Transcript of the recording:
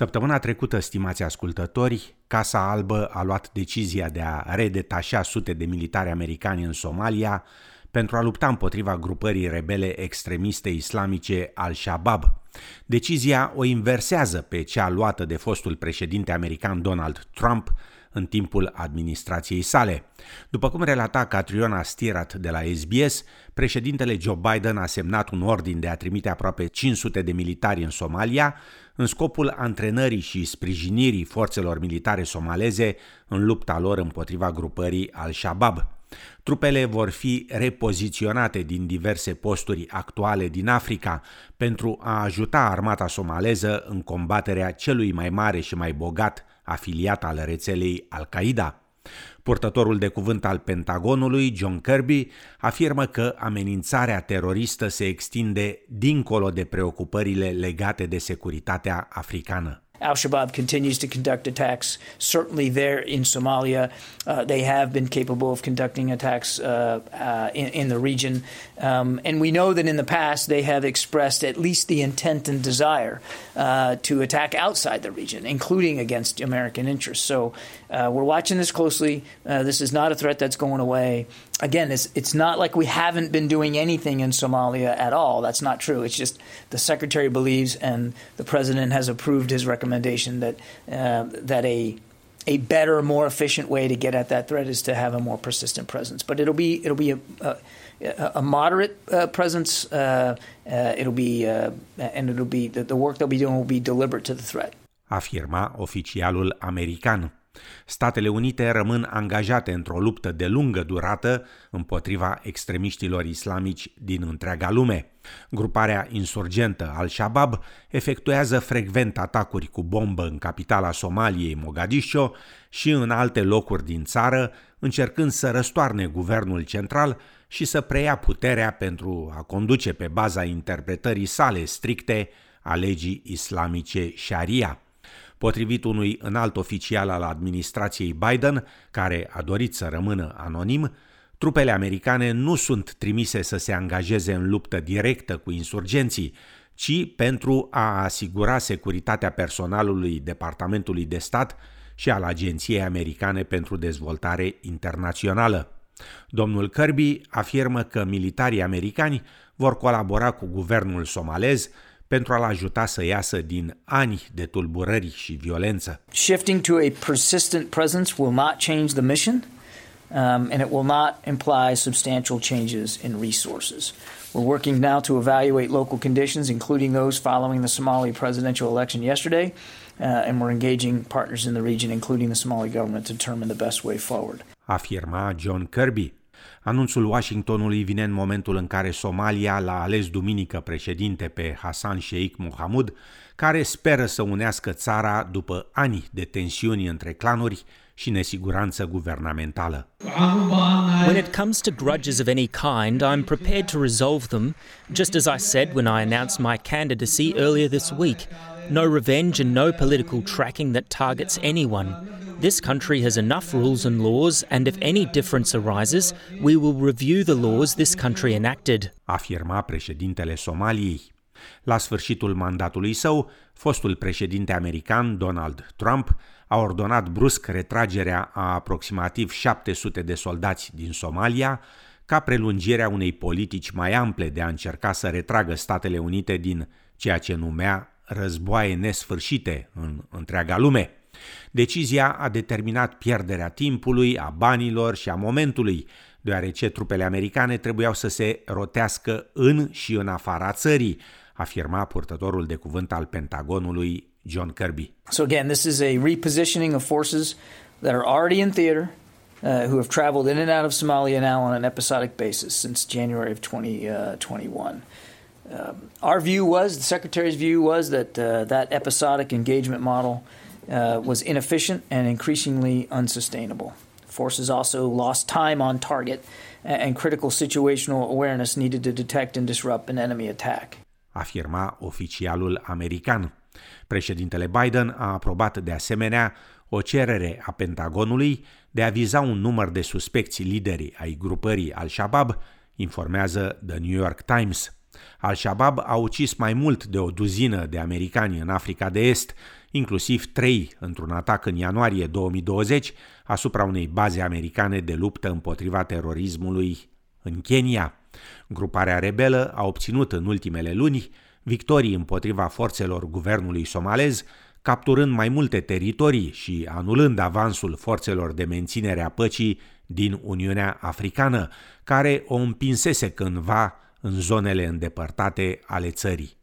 Săptămâna trecută, stimați ascultători, Casa Albă a luat decizia de a redetașa sute de militari americani în Somalia pentru a lupta împotriva grupării rebele extremiste islamice al-Shabaab. Decizia o inversează pe cea luată de fostul președinte american Donald Trump în timpul administrației sale. După cum relata Catriona Stirat de la SBS, președintele Joe Biden a semnat un ordin de a trimite aproape 500 de militari în Somalia în scopul antrenării și sprijinirii forțelor militare somaleze în lupta lor împotriva grupării al-Shabaab. Trupele vor fi repoziționate din diverse posturi actuale din Africa pentru a ajuta armata somaleză în combaterea celui mai mare și mai bogat afiliat al rețelei Al-Qaeda. Purtătorul de cuvânt al Pentagonului, John Kirby, afirmă că amenințarea teroristă se extinde dincolo de preocupările legate de securitatea africană. Al Shabaab continues to conduct attacks. Certainly, there in Somalia, uh, they have been capable of conducting attacks uh, uh, in, in, the region. Um, and we know that in the past, they have expressed at least the intent and desire uh, to attack outside the region, including against American interests. So uh, we're watching this closely. Uh, this is not a threat that's going away. Again, it's, it's not like we haven't been doing anything in Somalia at all. That's not true. It's just the secretary believes and the president has approved his recommendation that, uh, that a a better, more efficient way to get at that threat is to have a more persistent presence. But it'll be it'll be a, a, a moderate uh, presence. Uh, uh, it'll be uh, and it'll be the, the work they'll be doing will be deliberate to the threat. Afirma oficialul american. Statele Unite rămân angajate într-o luptă de lungă durată împotriva extremiștilor islamici din întreaga lume. Gruparea insurgentă al-Shabaab efectuează frecvent atacuri cu bombă în capitala Somaliei, Mogadiscio, și în alte locuri din țară, încercând să răstoarne guvernul central și să preia puterea pentru a conduce pe baza interpretării sale stricte a legii islamice Sharia. Potrivit unui înalt oficial al administrației Biden, care a dorit să rămână anonim, trupele americane nu sunt trimise să se angajeze în luptă directă cu insurgenții, ci pentru a asigura securitatea personalului Departamentului de Stat și al Agenției Americane pentru Dezvoltare Internațională. Domnul Kirby afirmă că militarii americani vor colabora cu guvernul somalez pentru a-l ajuta să iasă din ani de tulburări și violență. Shifting to a persistent presence will not change the mission um, and it will not imply substantial changes in resources. We're working now to evaluate local conditions, including those following the Somali presidential election yesterday, uh, and we're engaging partners in the region, including the Somali government, to determine the best way forward. Afirma John Kirby. Anunțul Washingtonului vine în momentul în care Somalia l-a ales duminică președinte pe Hassan Sheikh Mohamud, care speră să unească țara după ani de tensiuni între clanuri și nesiguranță guvernamentală. When it comes to grudges of any kind, I'm prepared to resolve them, just as I said when I announced my candidacy earlier this week. No revenge and no political tracking that targets anyone. This country has enough rules and laws, and if any difference arises, we will review the laws this country enacted. Afirma președintele Somaliei. La sfârșitul mandatului său, fostul președinte american Donald Trump a ordonat brusc retragerea a aproximativ 700 de soldați din Somalia, ca prelungirea unei politici mai ample de a încerca să retragă Statele Unite din ceea ce numea războaie nesfârșite în întreaga lume. Decizia a determinat pierderea timpului, a banilor și a momentului, deoarece trupele americane trebuiau să se rotească în și în afara țării, afirma purtătorul de cuvânt al Pentagonului John Kirby. So again, this is a repositioning of forces that are already in theater, uh, who have traveled in and out of Somalia now on an episodic basis since January of 2021. Uh, um, our view was, the Secretary's view was that uh, that episodic engagement model uh, was inefficient and increasingly unsustainable. Forces also lost time on target and critical situational awareness needed to detect and disrupt an enemy attack. Afirma oficialul american. Președintele Biden a aprobat de asemenea o cerere a Pentagonului de a viza un număr de suspecți lideri ai grupării Al-Shabaab, informează The New York Times. Al-Shabaab a ucis mai mult de o duzină de americani în Africa de Est, inclusiv trei într-un atac în ianuarie 2020 asupra unei baze americane de luptă împotriva terorismului în Kenya. Gruparea rebelă a obținut în ultimele luni victorii împotriva forțelor guvernului somalez, capturând mai multe teritorii și anulând avansul forțelor de menținere a păcii din Uniunea Africană, care o împinsese cândva în zonele îndepărtate ale țării.